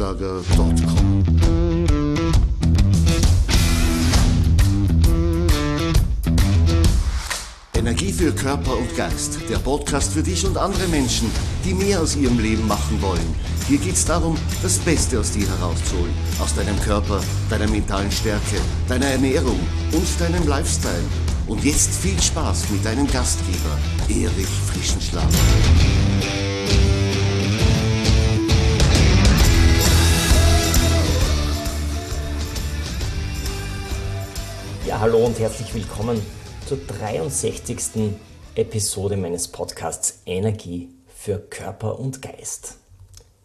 erich-frischenschlager.com. Energie für Körper und Geist. Der Podcast für dich und andere Menschen, die mehr aus ihrem Leben machen wollen. Hier geht es darum, das Beste aus dir herauszuholen. Aus deinem Körper, deiner mentalen Stärke, deiner Ernährung und deinem Lifestyle. Und jetzt viel Spaß mit deinem Gastgeber, Erich Frischenschlager. Ja, hallo und herzlich willkommen zur 63. Episode meines Podcasts Energie für Körper und Geist.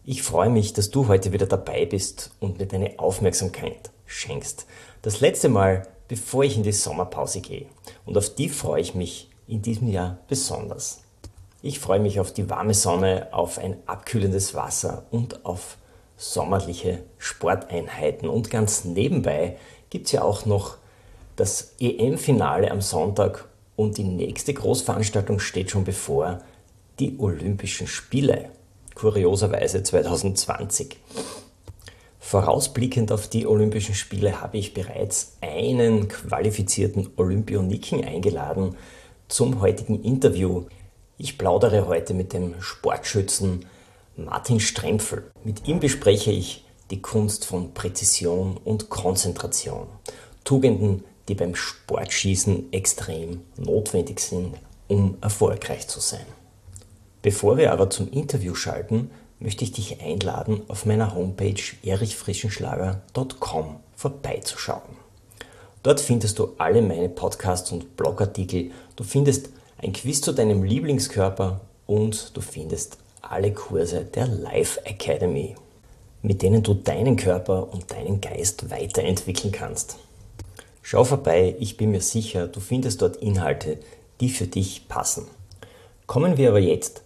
Ich freue mich, dass du heute wieder dabei bist und mir deine Aufmerksamkeit schenkst. Das letzte Mal, bevor ich in die Sommerpause gehe. Und auf die freue ich mich in diesem Jahr besonders. Ich freue mich auf die warme Sonne, auf ein abkühlendes Wasser und auf sommerliche Sporteinheiten. Und ganz nebenbei gibt es ja auch noch das EM-Finale am Sonntag und die nächste Großveranstaltung steht schon bevor, die Olympischen Spiele, kurioserweise 2020. Vorausblickend auf die Olympischen Spiele habe ich bereits einen qualifizierten Olympioniken eingeladen zum heutigen Interview. Ich plaudere heute mit dem Sportschützen Martin Strempfel. Mit ihm bespreche ich die Kunst von Präzision und Konzentration. Tugenden, die beim Sportschießen extrem notwendig sind, um erfolgreich zu sein. Bevor wir aber zum Interview schalten, möchte ich dich einladen, auf meiner Homepage erichfrischenschlager.com vorbeizuschauen. Dort findest du alle meine Podcasts und Blogartikel, du findest ein Quiz zu deinem Lieblingskörper und du findest alle Kurse der Life Academy, mit denen du deinen Körper und deinen Geist weiterentwickeln kannst. Schau vorbei, ich bin mir sicher, du findest dort Inhalte, die für dich passen. Kommen wir aber jetzt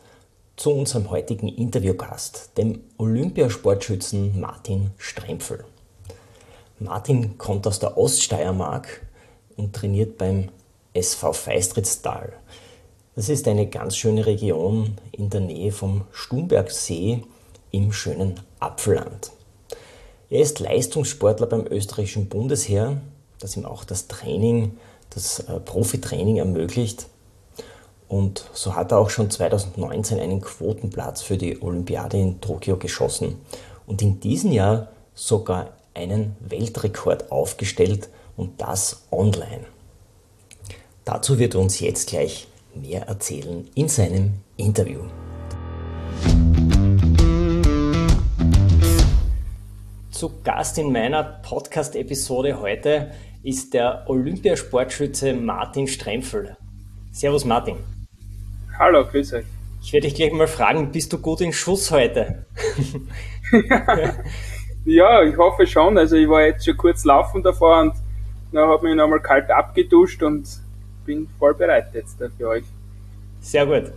zu unserem heutigen Interviewgast, dem Olympiasportschützen Martin Strempfel. Martin kommt aus der Oststeiermark und trainiert beim SV Feistrittstal. Das ist eine ganz schöne Region in der Nähe vom Stumbergsee im schönen Apfelland. Er ist Leistungssportler beim österreichischen Bundesheer das ihm auch das Training, das äh, Profitraining ermöglicht. Und so hat er auch schon 2019 einen Quotenplatz für die Olympiade in Tokio geschossen und in diesem Jahr sogar einen Weltrekord aufgestellt und das online. Dazu wird er uns jetzt gleich mehr erzählen in seinem Interview. Zu Gast in meiner Podcast-Episode heute ist der Olympiasportschütze Martin Strempfel. Servus Martin. Hallo, grüß euch. Ich werde dich gleich mal fragen, bist du gut in Schuss heute? ja, ich hoffe schon. Also ich war jetzt schon kurz laufen davor und dann habe mich nochmal kalt abgeduscht und bin voll bereit jetzt für euch. Sehr gut.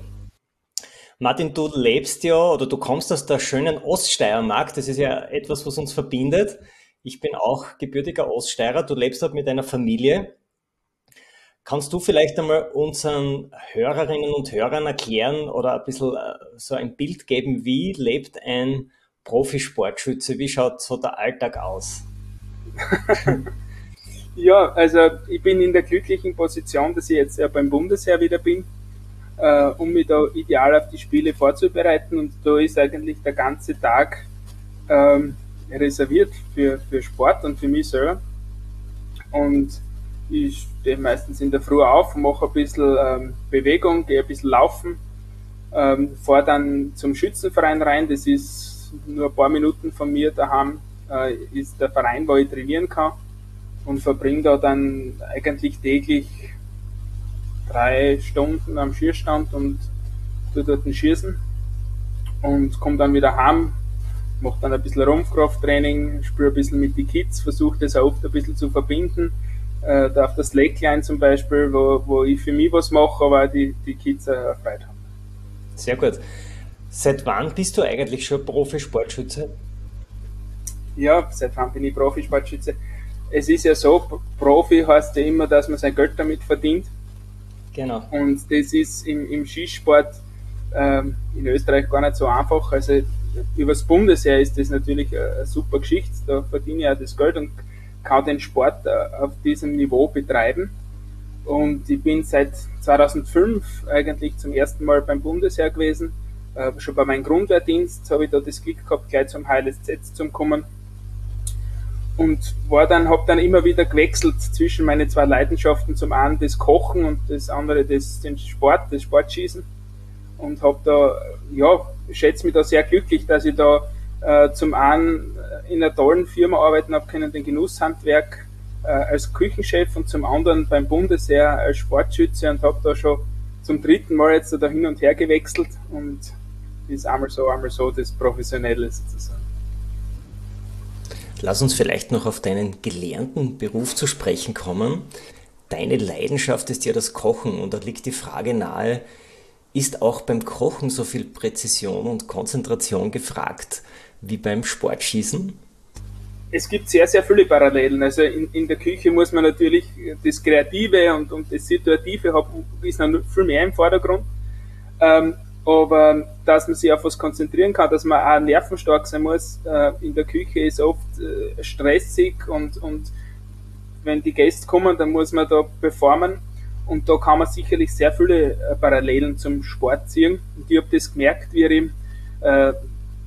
Martin, du lebst ja oder du kommst aus der schönen Oststeiermark. Das ist ja etwas, was uns verbindet. Ich bin auch gebürtiger Oststeirer. Du lebst dort mit deiner Familie. Kannst du vielleicht einmal unseren Hörerinnen und Hörern erklären oder ein bisschen äh, so ein Bild geben, wie lebt ein Profisportschütze? Wie schaut so der Alltag aus? ja, also ich bin in der glücklichen Position, dass ich jetzt beim Bundesheer wieder bin, äh, um mich da ideal auf die Spiele vorzubereiten. Und da ist eigentlich der ganze Tag ähm, reserviert für, für Sport und für mich selber. Und ich stehe meistens in der Früh auf, mache ein bisschen ähm, Bewegung, gehe ein bisschen laufen, ähm, fahre dann zum Schützenverein rein. Das ist nur ein paar Minuten von mir daheim, äh, ist der Verein, wo ich trainieren kann und verbringe da dann eigentlich täglich drei Stunden am Schierstand und tue dort ein Schießen und komme dann wieder heim, mache dann ein bisschen Rumpfkrafttraining, spüre ein bisschen mit den Kids, versuche das auch oft ein bisschen zu verbinden. Äh, da auf das Slackline zum Beispiel, wo, wo ich für mich was mache, aber die, die Kids eine Freude haben. Sehr gut. Seit wann bist du eigentlich schon Profisportschütze? Ja, seit wann bin ich Profisportschütze? Es ist ja so, Profi heißt ja immer, dass man sein Geld damit verdient. Genau. Und das ist im, im Skisport ähm, in Österreich gar nicht so einfach. Also übers Bundesheer ist das natürlich eine super Geschichte. Da verdiene ich ja das Geld und kann den Sport äh, auf diesem Niveau betreiben. Und ich bin seit 2005 eigentlich zum ersten Mal beim Bundesheer gewesen. Äh, schon bei meinem Grundwehrdienst habe ich da das Glück gehabt, gleich zum HLSZ zu kommen. Und war dann, habe dann immer wieder gewechselt zwischen meine zwei Leidenschaften. Zum einen das Kochen und das andere das, den Sport, das Sportschießen. Und habe da, ja, schätze mich da sehr glücklich, dass ich da äh, zum einen in einer tollen Firma arbeiten habe können, den Genusshandwerk äh, als Küchenchef und zum anderen beim Bundesheer als Sportschütze und habe da schon zum dritten Mal jetzt da hin und her gewechselt und ist einmal so, einmal so das Professionelle sozusagen. Lass uns vielleicht noch auf deinen gelernten Beruf zu sprechen kommen. Deine Leidenschaft ist ja das Kochen und da liegt die Frage nahe, ist auch beim Kochen so viel Präzision und Konzentration gefragt wie beim Sportschießen? es gibt sehr, sehr viele Parallelen. Also in, in der Küche muss man natürlich das Kreative und, und das Situative haben, ist noch viel mehr im Vordergrund. Ähm, aber dass man sich auf was konzentrieren kann, dass man auch nervenstark sein muss, äh, in der Küche ist oft äh, stressig und, und wenn die Gäste kommen, dann muss man da performen. Und da kann man sicherlich sehr viele äh, Parallelen zum Sport ziehen. Und ich habe das gemerkt, wie ich äh,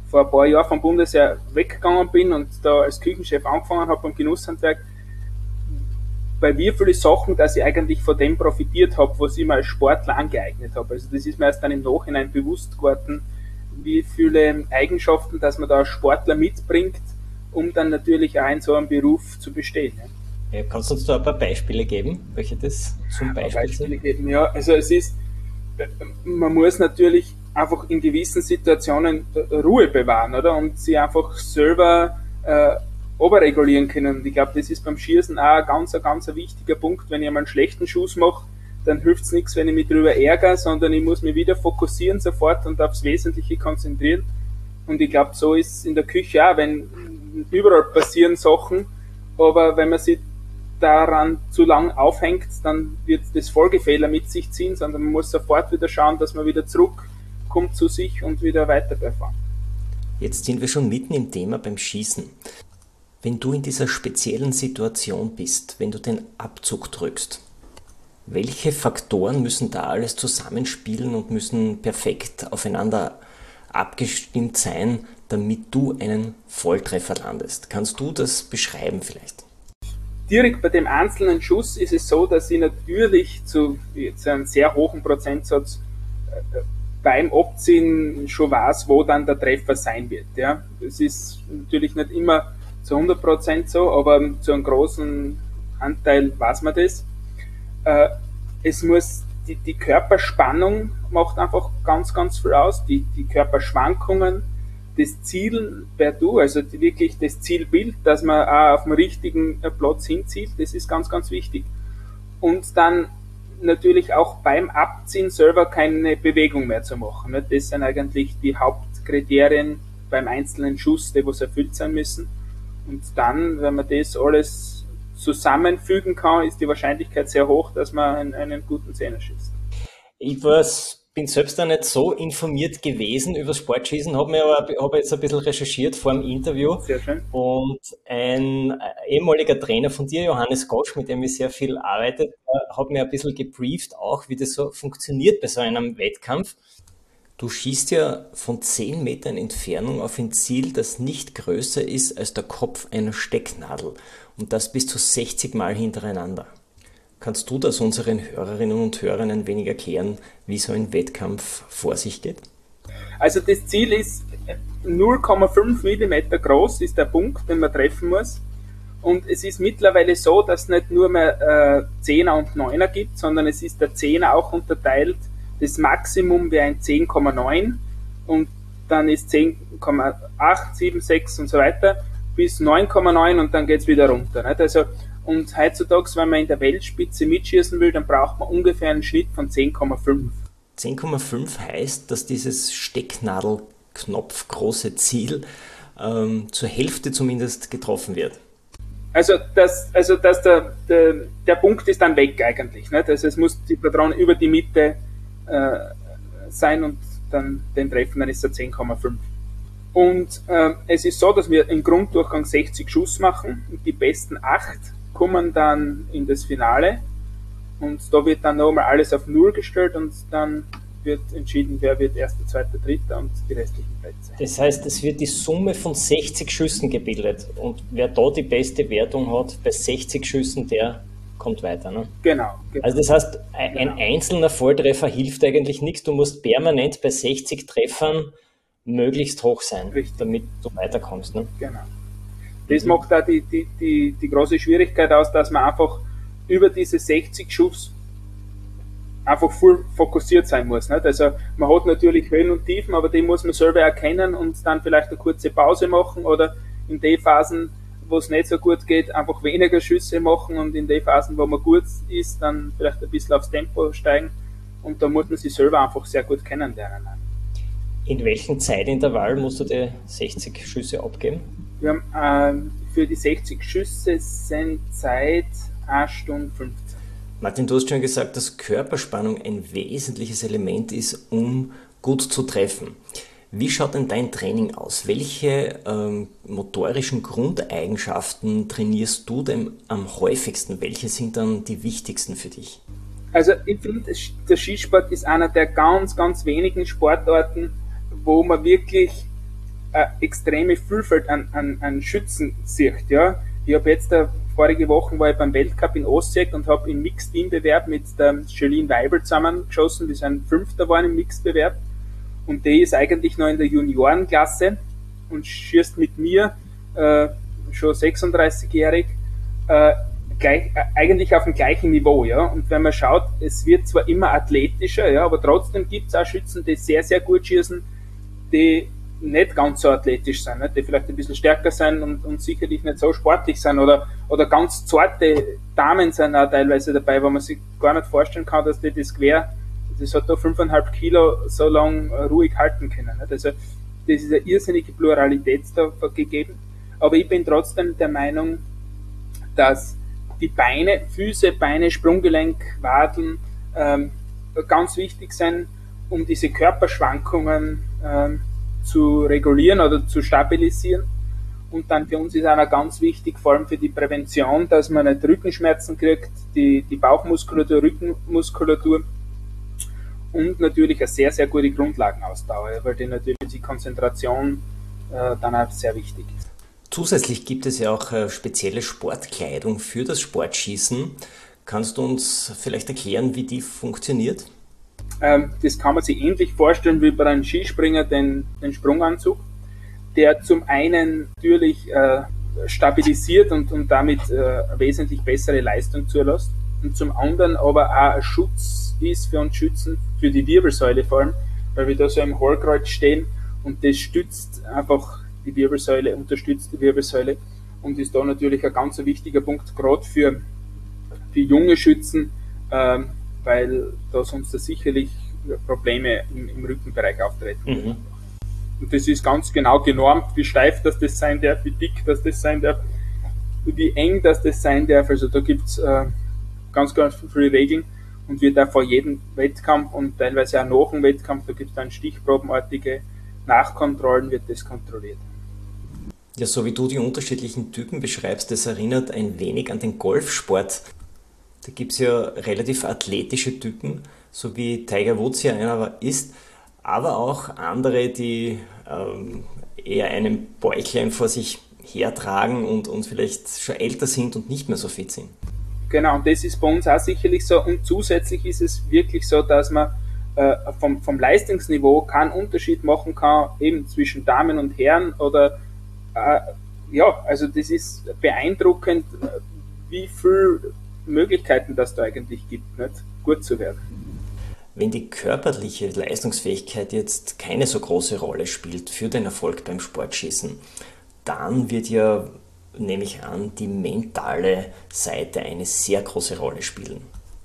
vor ein paar Jahren vom Bundesheer weggegangen bin und da als Küchenchef angefangen habe beim Genusshandwerk, bei mir viele Sachen, dass ich eigentlich von dem profitiert habe, was ich mir als Sportler angeeignet habe. Also das ist mir erst dann im Nachhinein bewusst geworden, wie viele Eigenschaften, dass man da als Sportler mitbringt, um dann natürlich auch in so einem Beruf zu bestehen. Ja, kannst du uns da ein paar Beispiele geben, welche das zum Beispiel Beispiele sind? Geben, ja, also es ist, man muss natürlich einfach in gewissen Situationen Ruhe bewahren, oder? Und sie einfach selber äh, oberregulieren können. Und ich glaube, das ist beim Schießen auch ein ganz, ein ganz wichtiger Punkt. Wenn ich einen schlechten Schuss mache, dann hilft es nichts, wenn ich mich darüber ärgere, sondern ich muss mich wieder fokussieren sofort und aufs Wesentliche konzentrieren. Und ich glaube, so ist es in der Küche auch, wenn überall passieren Sachen, aber wenn man sich daran zu lang aufhängt, dann wird das Folgefehler mit sich ziehen, sondern man muss sofort wieder schauen, dass man wieder zurück kommt zu sich und wieder weiter performt. Jetzt sind wir schon mitten im Thema beim Schießen. Wenn du in dieser speziellen Situation bist, wenn du den Abzug drückst, welche Faktoren müssen da alles zusammenspielen und müssen perfekt aufeinander abgestimmt sein, damit du einen Volltreffer landest? Kannst du das beschreiben vielleicht? Direkt bei dem einzelnen Schuss ist es so, dass ich natürlich zu, zu einem sehr hohen Prozentsatz äh, beim Abziehen schon weiß, wo dann der Treffer sein wird. Ja. Es ist natürlich nicht immer zu 100% so, aber zu einem großen Anteil weiß man das. Äh, es muss die, die Körperspannung macht einfach ganz, ganz viel aus, die, die Körperschwankungen, das Ziel per Du, also wirklich das Zielbild, dass man auch auf dem richtigen Platz hinzieht, das ist ganz, ganz wichtig. Und dann natürlich auch beim Abziehen selber keine Bewegung mehr zu machen. Das sind eigentlich die Hauptkriterien beim einzelnen Schuss, die was erfüllt sein müssen. Und dann, wenn man das alles zusammenfügen kann, ist die Wahrscheinlichkeit sehr hoch, dass man einen, einen guten Zehner schießt. Ich weiß bin selbst da nicht so informiert gewesen über Sportschießen, habe mir aber hab jetzt ein bisschen recherchiert vor dem Interview. Sehr schön. Und ein ehemaliger Trainer von dir, Johannes Gosch, mit dem ich sehr viel arbeite, hat mir ein bisschen gebrieft, auch wie das so funktioniert bei so einem Wettkampf. Du schießt ja von 10 Metern Entfernung auf ein Ziel, das nicht größer ist als der Kopf einer Stecknadel. Und das bis zu 60 Mal hintereinander. Kannst du das unseren Hörerinnen und Hörern ein wenig erklären, wie so ein Wettkampf vor sich geht? Also das Ziel ist 0,5 mm groß, ist der Punkt, den man treffen muss. Und es ist mittlerweile so, dass es nicht nur mehr äh, 10er und 9er gibt, sondern es ist der 10er auch unterteilt. Das Maximum wäre ein 10,9 und dann ist 10,8, 7, 6 und so weiter bis 9,9 und dann geht es wieder runter. Nicht? Also und heutzutage, wenn man in der Weltspitze mitschießen will, dann braucht man ungefähr einen Schnitt von 10,5. 10,5 heißt, dass dieses Stecknadelknopf große Ziel ähm, zur Hälfte zumindest getroffen wird. Also, das, also dass der, der, der Punkt ist dann weg eigentlich. Nicht? Also es muss die Patrone über die Mitte äh, sein und dann den treffen, dann ist er 10,5. Und äh, es ist so, dass wir im Grunddurchgang 60 Schuss machen und die besten acht kommen dann in das Finale. Und da wird dann nochmal alles auf Null gestellt und dann wird entschieden, wer wird erster, zweiter, dritter und die restlichen Plätze. Das heißt, es wird die Summe von 60 Schüssen gebildet und wer da die beste Wertung hat, bei 60 Schüssen, der kommt weiter. Ne? Genau, genau, Also das heißt, ein, genau. einzelner Volltreffer hilft eigentlich nichts. Du musst permanent bei 60 Treffern möglichst hoch sein, Richtig. damit du weiterkommst. Ne? Genau. Das mhm. macht da die, die, die, die große Schwierigkeit aus, dass man einfach über diese 60 Schuss einfach voll fokussiert sein muss. Nicht? Also man hat natürlich Höhen und Tiefen, aber die muss man selber erkennen und dann vielleicht eine kurze Pause machen oder in den Phasen, wo es nicht so gut geht, einfach weniger Schüsse machen und in den Phasen, wo man gut ist, dann vielleicht ein bisschen aufs Tempo steigen und da muss man sich selber einfach sehr gut kennenlernen. In welchem Zeitintervall musst du die 60 Schüsse abgeben? Wir haben äh, für die 60 Schüsse sind Zeit 1 Stunde 15. Martin, du hast schon gesagt, dass Körperspannung ein wesentliches Element ist, um gut zu treffen. Wie schaut denn dein Training aus? Welche ähm, motorischen Grundeigenschaften trainierst du denn am häufigsten? Welche sind dann die wichtigsten für dich? Also ich finde, der Skisport ist einer der ganz, ganz wenigen Sportarten, wo man wirklich eine extreme Vielfalt an, an, an Schützen sieht. Ja? Ich habe jetzt äh, vorige Woche war ich beim Weltcup in Osijek und habe im Mixed-Team-Bewerb mit der Jolene Weibel zusammengeschossen. Wir sind Fünfter geworden im Mixed-Bewerb. Und die ist eigentlich noch in der Juniorenklasse und schießt mit mir, äh, schon 36-jährig, äh, äh, eigentlich auf dem gleichen Niveau, ja. Und wenn man schaut, es wird zwar immer athletischer, ja, aber trotzdem gibt es auch Schützen, die sehr, sehr gut schießen, die nicht ganz so athletisch sind, nicht? die vielleicht ein bisschen stärker sind und, und sicherlich nicht so sportlich sind oder, oder ganz zarte Damen sind auch teilweise dabei, wo man sich gar nicht vorstellen kann, dass die das quer, das hat da fünfeinhalb Kilo so lang ruhig halten können. Nicht? Also das ist eine irrsinnige Pluralität da gegeben. Aber ich bin trotzdem der Meinung, dass die Beine, Füße, Beine, Sprunggelenk, Wadeln ähm, ganz wichtig sind, um diese Körperschwankungen ähm, zu regulieren oder zu stabilisieren. Und dann für uns ist einer ganz wichtig, vor allem für die Prävention, dass man nicht Rückenschmerzen kriegt, die, die Bauchmuskulatur, Rückenmuskulatur und natürlich eine sehr, sehr gute Grundlagenausdauer, weil die natürlich die Konzentration äh, dann auch sehr wichtig ist. Zusätzlich gibt es ja auch äh, spezielle Sportkleidung für das Sportschießen. Kannst du uns vielleicht erklären, wie die funktioniert? Ähm, das kann man sich ähnlich vorstellen wie bei einem Skispringer den, den Sprunganzug, der zum einen natürlich äh, stabilisiert und, und damit äh, wesentlich bessere Leistung zulässt und zum anderen aber auch ein Schutz ist für uns Schützen, für die Wirbelsäule vor allem, weil wir da so im Hohlkreuz stehen und das stützt einfach die Wirbelsäule, unterstützt die Wirbelsäule und ist da natürlich ein ganz wichtiger Punkt, gerade für, für junge Schützen, ähm, weil da sonst sicherlich Probleme im, im Rückenbereich auftreten. Mhm. Und das ist ganz genau genormt, wie steif das, das sein darf, wie dick das, das sein darf, wie eng das, das sein darf. Also da gibt es äh, ganz, ganz viele Regeln und wird auch vor jedem Wettkampf und teilweise auch nach dem Wettkampf, da gibt es dann stichprobenartige Nachkontrollen, wird das kontrolliert. Ja, so wie du die unterschiedlichen Typen beschreibst, das erinnert ein wenig an den Golfsport. Da gibt es ja relativ athletische Typen, so wie Tiger Woods ja einer ist, aber auch andere, die ähm, eher einen Bäuchlein vor sich hertragen und, und vielleicht schon älter sind und nicht mehr so fit sind. Genau, und das ist bei uns auch sicherlich so. Und zusätzlich ist es wirklich so, dass man äh, vom, vom Leistungsniveau keinen Unterschied machen kann, eben zwischen Damen und Herren oder äh, ja, also das ist beeindruckend, wie viel Möglichkeiten das da eigentlich gibt, nicht? gut zu werden. Wenn die körperliche Leistungsfähigkeit jetzt keine so große Rolle spielt für den Erfolg beim Sportschießen, dann wird ja, nehme ich an, die mentale Seite eine sehr große Rolle spielen.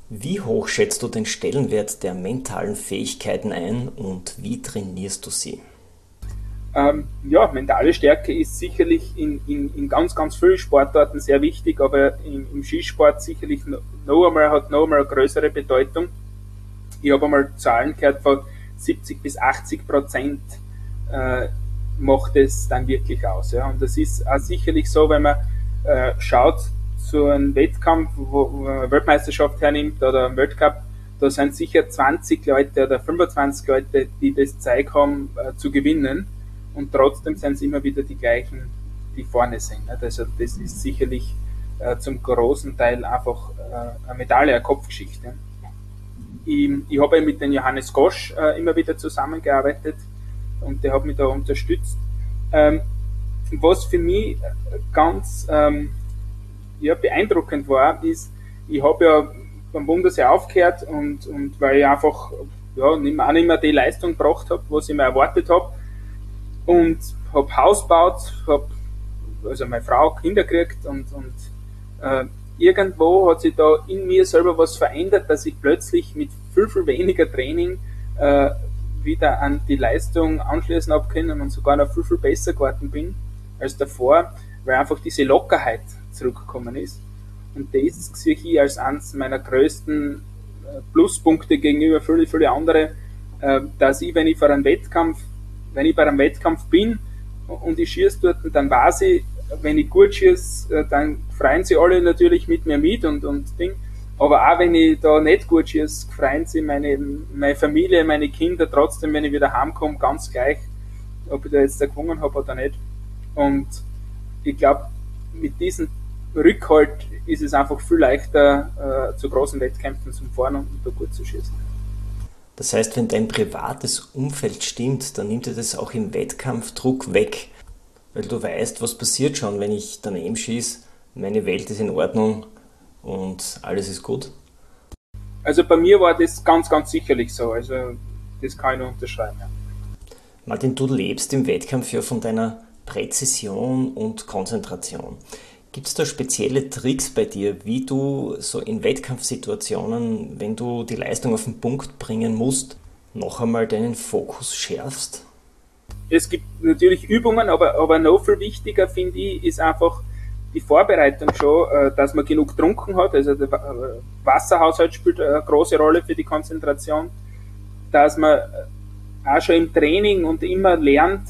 Wie hoch schätzt du den Stellenwert der mentalen Fähigkeiten ein und wie trainierst du sie? Ähm, ja, mentale Stärke ist sicherlich in, in, in ganz, ganz vielen Sportarten sehr wichtig, aber im, im Skisport sicherlich noch einmal, hat noch einmal größere Bedeutung. Ich habe einmal Zahlen gehört von 70 bis 80 Prozent äh, macht es dann wirklich aus. Ja. Und das ist auch sicherlich so, wenn man äh, schaut, so einen Wettkampf, wo, wo man Weltmeisterschaft hernimmt oder einen Weltcup, da sind sicher 20 Leute oder 25 Leute, die das Zeug haben äh, zu gewinnen und trotzdem sind es immer wieder die gleichen, die vorne sind. Nicht? Also das ist sicherlich äh, zum großen Teil einfach äh, eine Medaille, eine Kopfgeschichte. Ich, ich habe mit dem Johannes Gosch äh, immer wieder zusammengearbeitet und der hat mich da unterstützt. Ähm, was für mich ganz ähm, ja, beeindruckend war, ist, ich habe ja beim Bundesheer aufgehört und, und weil ich einfach ja, auch nicht mehr die Leistung gebracht habe, was ich mir erwartet habe. Und habe Haus gebaut, habe also meine Frau Kinder gekriegt und, und äh, irgendwo hat sich da in mir selber was verändert, dass ich plötzlich mit viel, viel weniger Training äh, wieder an die Leistung anschließen habe können und sogar noch viel, viel besser geworden bin als davor, weil einfach diese Lockerheit zurückgekommen ist. Und das sehe ich als eines meiner größten äh, Pluspunkte gegenüber viele, viele andere, äh, dass ich, wenn ich vor einem Wettkampf, wenn ich bei einem Wettkampf bin und ich schieße dort, dann weiß ich, wenn ich gut schieße, äh, dann freuen sie alle natürlich mit mir mit und, und Ding. Aber auch wenn ich da nicht gut schieße, freuen sie meine, meine Familie, meine Kinder trotzdem, wenn ich wieder heimkomme, ganz gleich, ob ich da jetzt gewonnen habe oder nicht. Und ich glaube, mit diesem Rückhalt ist es einfach viel leichter, äh, zu großen Wettkämpfen zu fahren und da gut zu schießen. Das heißt, wenn dein privates Umfeld stimmt, dann nimmt dir das auch im Wettkampf Druck weg, weil du weißt, was passiert schon, wenn ich daneben schieße, meine Welt ist in Ordnung und alles ist gut. Also bei mir war das ganz, ganz sicherlich so. Also das kann ich nur unterschreiben. Ja. Martin, du lebst im Wettkampf ja von deiner Präzision und Konzentration. Gibt es da spezielle Tricks bei dir, wie du so in Wettkampfsituationen, wenn du die Leistung auf den Punkt bringen musst, noch einmal deinen Fokus schärfst? Es gibt natürlich Übungen, aber, aber noch viel wichtiger finde ich, ist einfach die Vorbereitung schon, äh, dass man genug getrunken hat. Also der äh, Wasserhaushalt spielt eine große Rolle für die Konzentration, dass man auch schon im Training und immer lernt,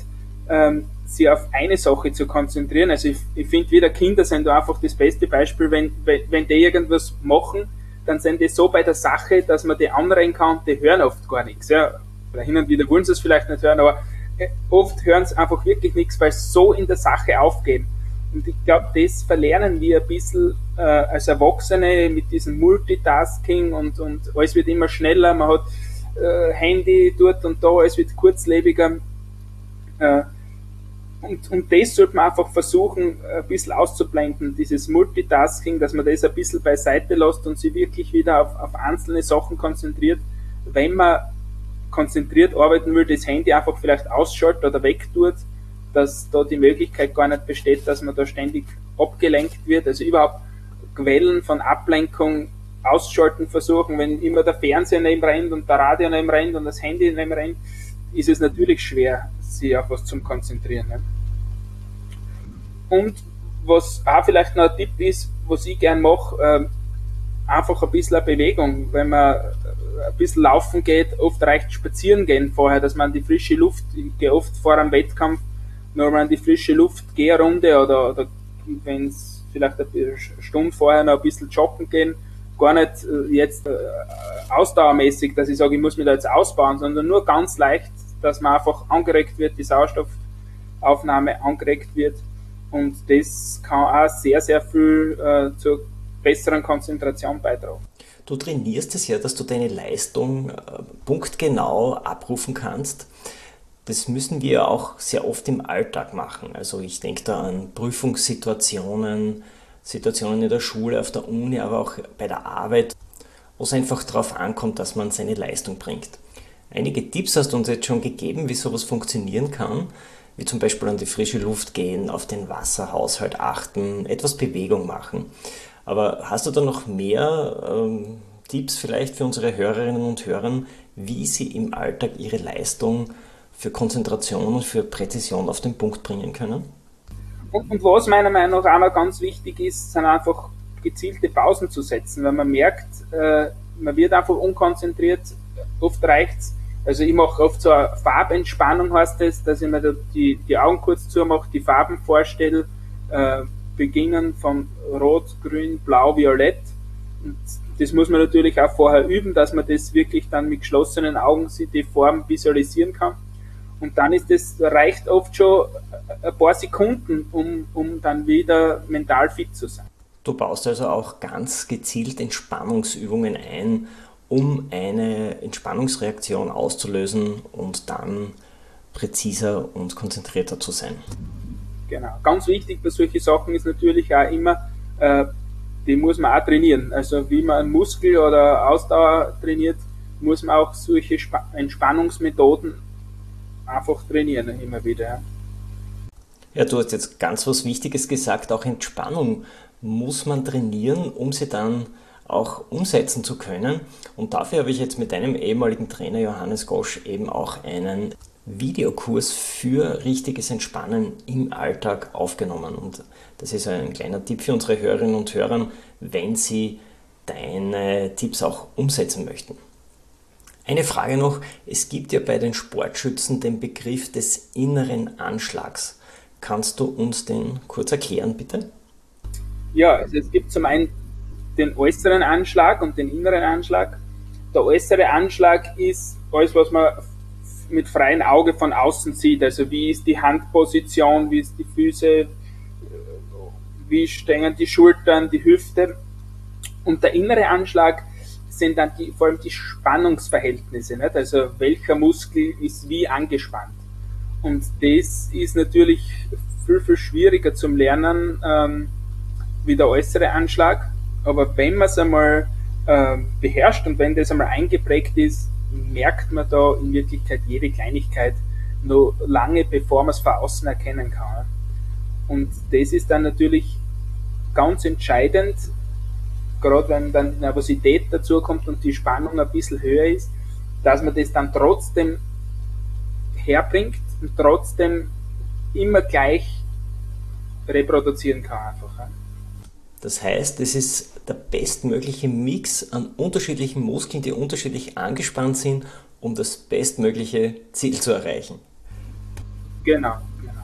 sich auf eine Sache zu konzentrieren. Also ich, ich finde wieder Kinder sind da einfach das beste Beispiel, wenn, wenn, die irgendwas machen, dann sind die so bei der Sache, dass man die anderen kann, die hören oft gar nichts. Ja. Oder hin und wieder wollen sie es vielleicht nicht hören, aber äh, oft hören sie einfach wirklich nichts, weil sie so in der Sache aufgehen. Und ich glaube, das verlernen wir ein bisschen äh, als Erwachsene mit diesem Multitasking und, und alles wird immer schneller, man hat äh, Handy dort und da, alles wird kurzlebiger. Äh, und, und das sollte man einfach versuchen, ein bisschen auszublenden, dieses Multitasking, dass man das ein bisschen beiseite lässt und sich wirklich wieder auf, auf einzelne Sachen konzentriert. Wenn man konzentriert arbeiten will, das Handy einfach vielleicht ausschaltet oder wegtut, dass da die Möglichkeit gar nicht besteht, dass man da ständig abgelenkt wird. Also überhaupt Quellen von Ablenkung ausschalten versuchen, wenn immer der Fernseher neben rennt und der Radio neben rennt und das Handy neben rennt, ist es natürlich schwer, sich auf was zum Konzentrieren. Ne? Und was auch vielleicht noch ein Tipp ist, was ich gern mache, äh, einfach ein bisschen Bewegung. Wenn man ein bisschen laufen geht, oft reicht spazieren gehen vorher, dass man die frische Luft, ich gehe oft vor einem Wettkampf, nur mal in die frische Luft, gehe eine Runde oder, oder wenn es vielleicht eine Stunde vorher noch ein bisschen joggen gehen, gar nicht äh, jetzt äh, ausdauermäßig, dass ich sage, ich muss mich da jetzt ausbauen, sondern nur ganz leicht dass man einfach angeregt wird, die Sauerstoffaufnahme angeregt wird. Und das kann auch sehr, sehr viel äh, zur besseren Konzentration beitragen. Du trainierst es ja, dass du deine Leistung äh, punktgenau abrufen kannst. Das müssen wir auch sehr oft im Alltag machen. Also ich denke da an Prüfungssituationen, Situationen in der Schule, auf der Uni, aber auch bei der Arbeit, wo es einfach darauf ankommt, dass man seine Leistung bringt. Einige Tipps hast du uns jetzt schon gegeben, wie sowas funktionieren kann, wie zum Beispiel an die frische Luft gehen, auf den Wasserhaushalt achten, etwas Bewegung machen. Aber hast du da noch mehr ähm, Tipps vielleicht für unsere Hörerinnen und Hörer, wie sie im Alltag ihre Leistung für Konzentration und für Präzision auf den Punkt bringen können? Und, und was meiner Meinung nach auch noch ganz wichtig ist, sind einfach gezielte Pausen zu setzen, weil man merkt, äh, man wird einfach unkonzentriert. Oft reicht es, Also ich mache oft so eine Farbentspannung, heißt das, dass ich mir die, die Augen kurz zumache, die Farben vorstelle, äh, beginnen von Rot, Grün, Blau, Violett. Und das muss man natürlich auch vorher üben, dass man das wirklich dann mit geschlossenen Augen die Form visualisieren kann. Und dann ist das, reicht oft schon ein paar Sekunden, um, um dann wieder mental fit zu sein. Du baust also auch ganz gezielt Entspannungsübungen ein, um eine Entspannungsreaktion auszulösen und dann präziser und konzentrierter zu sein. Genau. Ganz wichtig bei solchen Sachen ist natürlich auch immer, äh, die muss man auch trainieren. Also wie man einen Muskel oder Ausdauer trainiert, muss man auch solche Entspannungsmethoden einfach trainieren immer wieder. Ja. ja, du hast jetzt ganz was Wichtiges gesagt, auch Entspannung muss man trainieren, um sie dann auch umsetzen zu können. Und dafür habe ich jetzt mit deinem ehemaligen Trainer Johannes Gosch eben auch einen Videokurs für richtiges Entspannen im Alltag aufgenommen. Und das ist ein kleiner Tipp für unsere Hörerinnen und Hörer, wenn sie deine Tipps auch umsetzen möchten. Eine Frage noch, es gibt ja bei den Sportschützen den Begriff des inneren Anschlags. Kannst du uns den kurz erklären, bitte? Ja, also es gibt zum einen den äußeren Anschlag und den inneren Anschlag. Der äußere Anschlag ist alles, was man mit freiem Auge von außen sieht. Also wie ist die Handposition, wie ist die Füße, wie stehen die Schultern, die Hüfte. Und der innere Anschlag sind dann die, vor allem die Spannungsverhältnisse. Nicht? Also welcher Muskel ist wie angespannt. Und das ist natürlich viel, viel schwieriger zum Lernen ähm, wie der äußere Anschlag. Aber wenn man es einmal ähm, beherrscht und wenn das einmal eingeprägt ist, merkt man da in Wirklichkeit jede Kleinigkeit noch lange, bevor man es von außen erkennen kann. Und das ist dann natürlich ganz entscheidend, gerade wenn dann Nervosität dazu kommt und die Spannung ein bisschen höher ist, dass man das dann trotzdem herbringt und trotzdem immer gleich reproduzieren kann einfach. Das heißt, es ist der bestmögliche Mix an unterschiedlichen Muskeln, die unterschiedlich angespannt sind, um das bestmögliche Ziel zu erreichen. Genau, genau.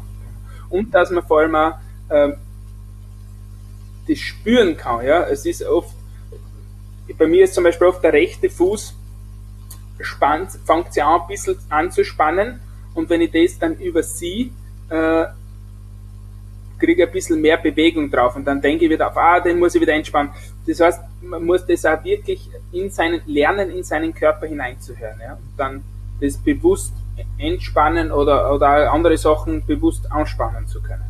Und dass man vor allem auch äh, das spüren kann. Ja? Es ist oft, bei mir ist zum Beispiel oft der rechte Fuß spannt, fängt sich an ein bisschen anzuspannen und wenn ich das dann übersehe, äh, kriege ein bisschen mehr Bewegung drauf und dann denke ich wieder auf, ah, den muss ich wieder entspannen. Das heißt, man muss das auch wirklich in seinen, lernen, in seinen Körper hineinzuhören, ja, und dann das bewusst entspannen oder, oder andere Sachen bewusst anspannen zu können.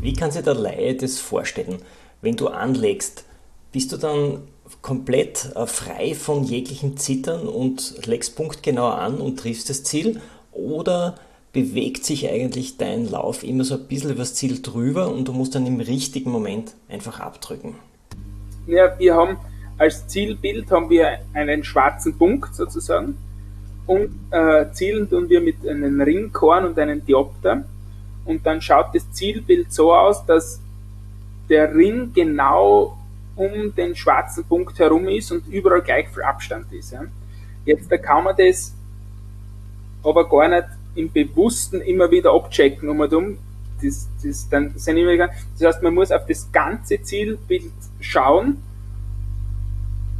Wie kann sich der Laie das vorstellen? wenn du anlegst, bist du dann komplett äh, frei von jeglichen Zittern und legst punktgenau an und triffst das Ziel? Oder bewegt sich eigentlich dein Lauf immer so ein bisschen übers Ziel drüber und du musst dann im richtigen Moment einfach abdrücken? Ja, wir haben als Zielbild haben wir einen schwarzen Punkt sozusagen und äh, zielen tun wir mit einem Ringkorn und einem Diopter und dann schaut das Zielbild so aus, dass der Ring genau um den schwarzen Punkt herum ist und überall gleich viel Abstand ist. Ja. Jetzt da kann man das aber gar nicht im Bewussten immer wieder abchecken um und um. Das, das, dann sind immer das heißt, man muss auf das ganze Zielbild schauen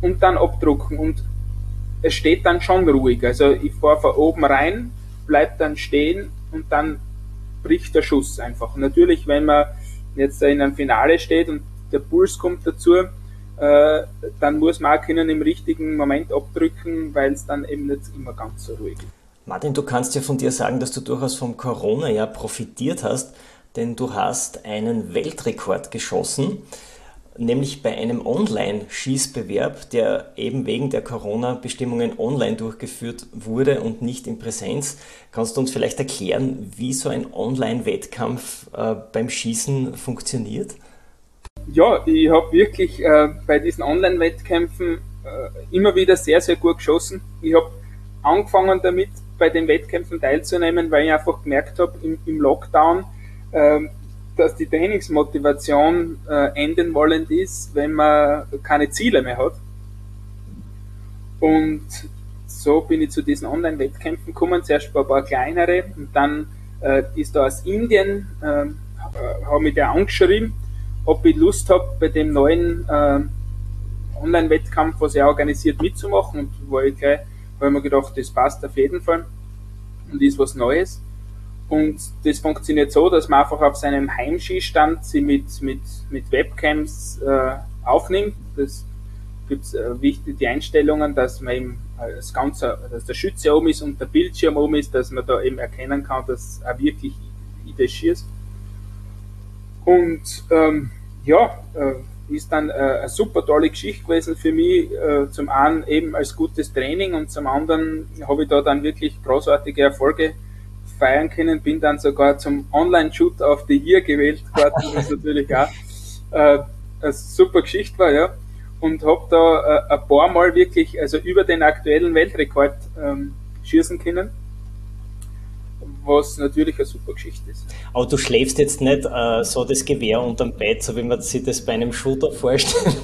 und dann abdrucken. Und es steht dann schon ruhig. Also ich fahre von oben rein, bleibt dann stehen und dann bricht der Schuss einfach. Natürlich, wenn man jetzt in einem Finale steht und der Puls kommt dazu, äh, dann muss man auch können im richtigen Moment abdrücken, weil es dann eben nicht immer ganz so ruhig ist. Martin, du kannst ja von dir sagen, dass du durchaus vom Corona ja profitiert hast, denn du hast einen Weltrekord geschossen nämlich bei einem Online-Schießbewerb, der eben wegen der Corona-Bestimmungen online durchgeführt wurde und nicht in Präsenz. Kannst du uns vielleicht erklären, wie so ein Online-Wettkampf äh, beim Schießen funktioniert? Ja, ich habe wirklich äh, bei diesen Online-Wettkämpfen äh, immer wieder sehr, sehr gut geschossen. Ich habe angefangen damit, bei den Wettkämpfen teilzunehmen, weil ich einfach gemerkt habe, im, im Lockdown, ähm, dass die Trainingsmotivation äh, enden wollend ist, wenn man keine Ziele mehr hat. Und so bin ich zu diesen Online-Wettkämpfen gekommen, zuerst ein paar kleinere und dann äh, ist da aus Indien, äh, habe mich der angeschrieben, ob ich Lust habe, bei dem neuen äh, Online-Wettkampf, was er organisiert, mitzumachen und war ich gleich, habe ich mir gedacht, das passt auf jeden Fall und ist was Neues. Und das funktioniert so, dass man einfach auf seinem Heimskistand sie mit, mit, mit Webcams äh, aufnimmt. Das gibt äh, wichtig die Einstellungen, dass man eben äh, das Ganze, dass der Schütze oben ist und der Bildschirm oben ist, dass man da eben erkennen kann, dass er wirklich ich das schießt. Und ähm, ja, äh, ist dann äh, eine super tolle Geschichte gewesen für mich. Äh, zum einen eben als gutes Training und zum anderen habe ich da dann wirklich großartige Erfolge feiern können. Bin dann sogar zum Online-Shooter of the Year gewählt worden, was natürlich auch äh, eine super Geschichte war, ja und habe da äh, ein paar Mal wirklich, also über den aktuellen Weltrekord ähm, schießen können. Was natürlich eine super Geschichte ist. Aber du schläfst jetzt nicht äh, so das Gewehr unterm Bett, so wie man sich das bei einem Shooter vorstellt.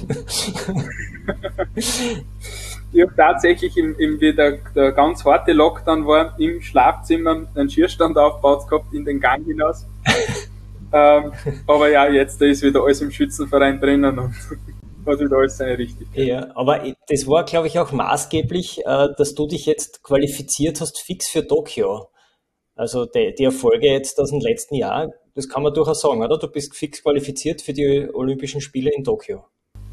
ich habe tatsächlich, im, im, wie der, der ganz harte Lockdown war, im Schlafzimmer einen Schierstand aufgebaut gehabt, in den Gang hinaus. ähm, aber ja, jetzt ist wieder alles im Schützenverein drinnen und hat wieder alles seine Richtigkeit. Ja, aber das war, glaube ich, auch maßgeblich, äh, dass du dich jetzt qualifiziert hast fix für Tokio. Also die, die Erfolge jetzt aus dem letzten Jahr, das kann man durchaus sagen, oder? Du bist fix qualifiziert für die Olympischen Spiele in Tokio.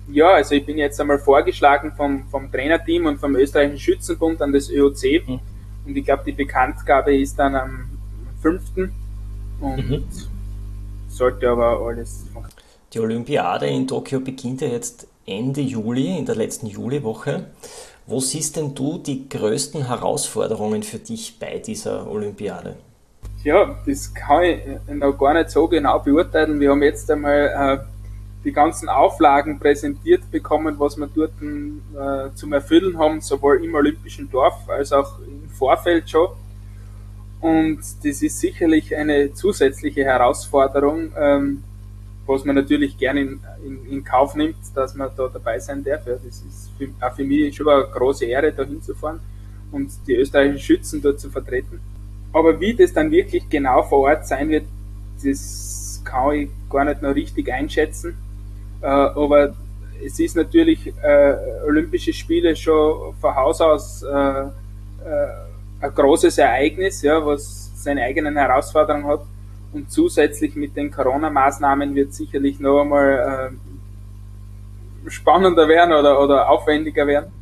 Ja, also ich bin jetzt einmal vorgeschlagen vom, vom Trainerteam und vom österreichischen Schützenbund an das ÖOC. Mhm. Und ich glaube, die Bekanntgabe ist dann am 5. Und mhm. sollte aber alles funktionieren. Die Olympiade in Tokio beginnt ja jetzt Ende Juli, in der letzten Juliwoche. Wo siehst denn du die größten Herausforderungen für dich bei dieser Olympiade? Ja, das kann ich noch gar nicht so genau beurteilen. Wir haben jetzt einmal äh, die ganzen Auflagen präsentiert bekommen, was wir dort äh, zum Erfüllen haben, sowohl im Olympischen Dorf als auch im Vorfeld schon. Und das ist sicherlich eine zusätzliche Herausforderung. Ähm, was man natürlich gerne in, in, in, Kauf nimmt, dass man da dabei sein darf. Ja, das ist für, auch für mich schon eine große Ehre, da hinzufahren und die österreichischen Schützen dort zu vertreten. Aber wie das dann wirklich genau vor Ort sein wird, das kann ich gar nicht noch richtig einschätzen. Äh, aber es ist natürlich äh, Olympische Spiele schon von Haus aus äh, äh, ein großes Ereignis, ja, was seine eigenen Herausforderungen hat. Und zusätzlich mit den Corona-Maßnahmen wird sicherlich noch einmal äh, spannender werden oder, oder aufwendiger werden.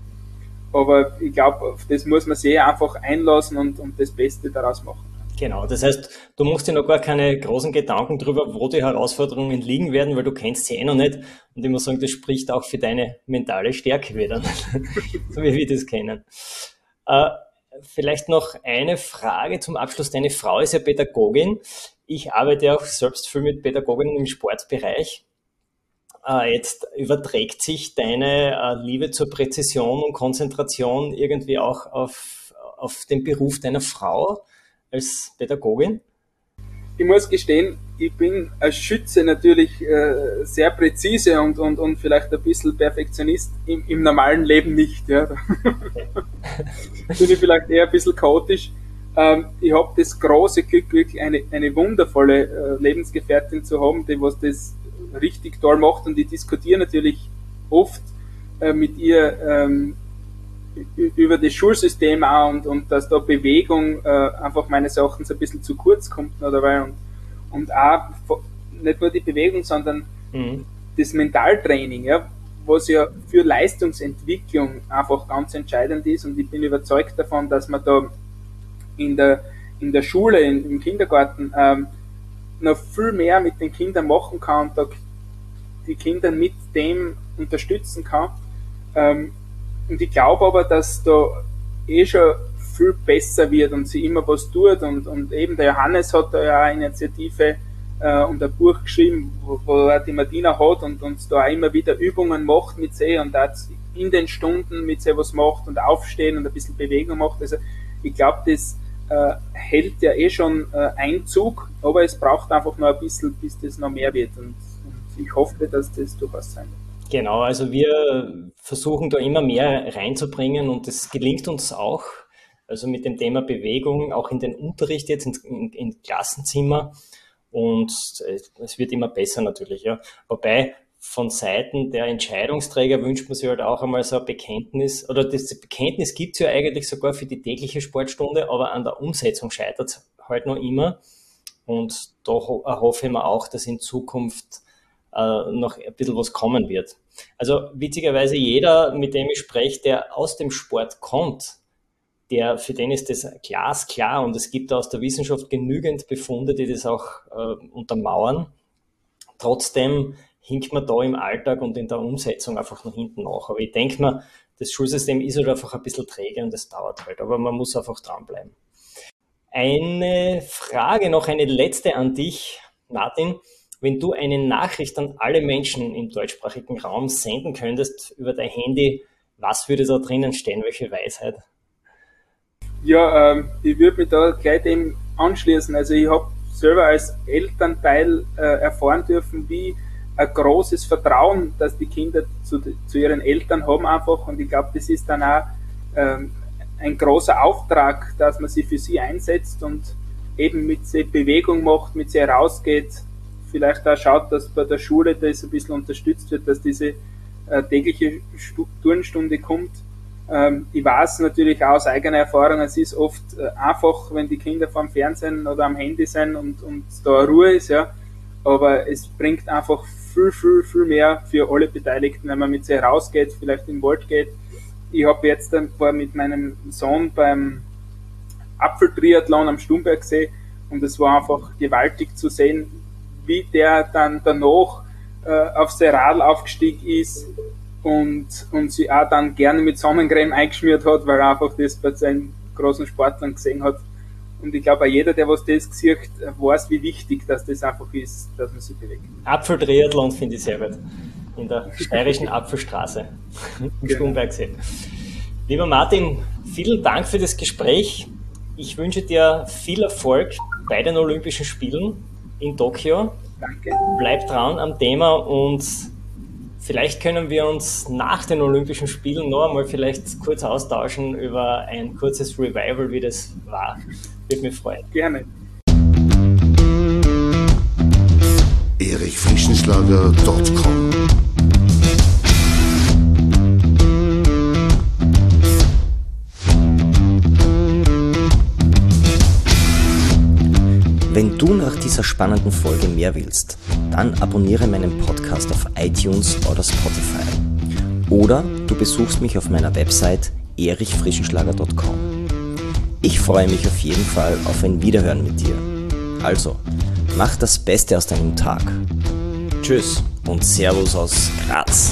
Aber ich glaube, das muss man sehr einfach einlassen und, und das Beste daraus machen. Genau, das heißt, du musst dir noch gar keine großen Gedanken darüber, wo die Herausforderungen liegen werden, weil du kennst sie eh noch nicht. Und ich muss sagen, das spricht auch für deine mentale Stärke wieder, so wie wir das kennen. Äh, vielleicht noch eine Frage zum Abschluss. Deine Frau ist ja Pädagogin ich arbeite auch selbst viel mit Pädagoginnen im Sportbereich. Äh, jetzt überträgt sich deine äh, Liebe zur Präzision und Konzentration irgendwie auch auf, auf den Beruf deiner Frau als Pädagogin? Ich muss gestehen, ich bin als Schütze natürlich äh, sehr präzise und, und, und vielleicht ein bisschen Perfektionist, im, im normalen Leben nicht. Ja. bin ich vielleicht eher ein bisschen chaotisch. Ähm, ich habe das große Glück, wirklich eine, eine wundervolle äh, Lebensgefährtin zu haben, die was das richtig toll macht. Und ich diskutiere natürlich oft äh, mit ihr ähm, über das Schulsystem auch und, und dass da Bewegung äh, einfach meines Erachtens ein bisschen zu kurz kommt oder weil und, und auch nicht nur die Bewegung, sondern mhm. das Mentaltraining, ja, was ja für Leistungsentwicklung einfach ganz entscheidend ist. Und ich bin überzeugt davon, dass man da in der, in der Schule, in, im Kindergarten, ähm, noch viel mehr mit den Kindern machen kann und da die Kinder mit dem unterstützen kann. Ähm, und ich glaube aber, dass da eh schon viel besser wird und sie immer was tut und, und eben der Johannes hat da ja eine Initiative äh, und ein Buch geschrieben, wo, wo er die Martina hat und uns da auch immer wieder Übungen macht mit sie und auch in den Stunden mit sie was macht und aufstehen und ein bisschen Bewegung macht. Also ich glaube, das äh, hält ja eh schon äh, Einzug, aber es braucht einfach noch ein bisschen, bis das noch mehr wird. Und, und ich hoffe, dass das durchaus sein wird. Genau, also wir versuchen da immer mehr reinzubringen und das gelingt uns auch. Also mit dem Thema Bewegung, auch in den Unterricht jetzt, in, in, in Klassenzimmer. Und es wird immer besser natürlich, ja. Wobei von Seiten der Entscheidungsträger wünscht man sich halt auch einmal so ein Bekenntnis, oder das Bekenntnis gibt es ja eigentlich sogar für die tägliche Sportstunde, aber an der Umsetzung scheitert es halt noch immer. Und da hoffe ich mir auch, dass in Zukunft äh, noch ein bisschen was kommen wird. Also witzigerweise jeder, mit dem ich spreche, der aus dem Sport kommt, der, für den ist das glasklar und es gibt aus der Wissenschaft genügend Befunde, die das auch äh, untermauern. Trotzdem hinkt man da im Alltag und in der Umsetzung einfach nach hinten nach. Aber ich denke mal, das Schulsystem ist halt einfach ein bisschen träge und das dauert halt, aber man muss einfach dranbleiben. Eine Frage noch, eine letzte an dich, Martin. Wenn du eine Nachricht an alle Menschen im deutschsprachigen Raum senden könntest über dein Handy, was würde da drinnen stehen? Welche Weisheit? Ja, ähm, ich würde mich da gleich dem anschließen. Also ich habe selber als Elternteil äh, erfahren dürfen, wie ein großes Vertrauen, dass die Kinder zu, zu ihren Eltern haben einfach. Und ich glaube, das ist dann auch ähm, ein großer Auftrag, dass man sich für sie einsetzt und eben mit sie Bewegung macht, mit sie herausgeht, vielleicht auch schaut, dass bei der Schule das ein bisschen unterstützt wird, dass diese äh, tägliche Turnstunde kommt ähm, ich weiß natürlich aus eigener Erfahrung, es ist oft äh, einfach, wenn die Kinder vorm Fernsehen oder am Handy sind und, und da Ruhe ist, ja. Aber es bringt einfach viel, viel, viel mehr für alle Beteiligten, wenn man mit sie rausgeht, vielleicht im Wald geht. Ich habe jetzt ein paar mit meinem Sohn beim Apfeltriathlon am Stumberg gesehen und es war einfach gewaltig zu sehen, wie der dann danach äh, auf sein Radl aufgestiegen ist, und, und sie auch dann gerne mit Sonnencreme eingeschmiert hat, weil er einfach das bei seinen großen Sportlern gesehen hat. Und ich glaube, jeder, der was das sieht, weiß, wie wichtig dass das einfach ist, dass man sich bewegt. Apfeltriathlon finde ich sehr gut. In der steirischen Apfelstraße im genau. Stumbergsee. Lieber Martin, vielen Dank für das Gespräch. Ich wünsche dir viel Erfolg bei den Olympischen Spielen in Tokio. Danke. Bleib dran am Thema und Vielleicht können wir uns nach den Olympischen Spielen noch einmal vielleicht kurz austauschen über ein kurzes Revival, wie das war. Würde mich freuen. Gerne. erichfrischenschlager.com Wenn du nach dieser spannenden Folge mehr willst, dann abonniere meinen Podcast auf iTunes oder Spotify. Oder du besuchst mich auf meiner Website erichfrischenschlager.com. Ich freue mich auf jeden Fall auf ein Wiederhören mit dir. Also, mach das Beste aus deinem Tag. Tschüss und Servus aus Graz.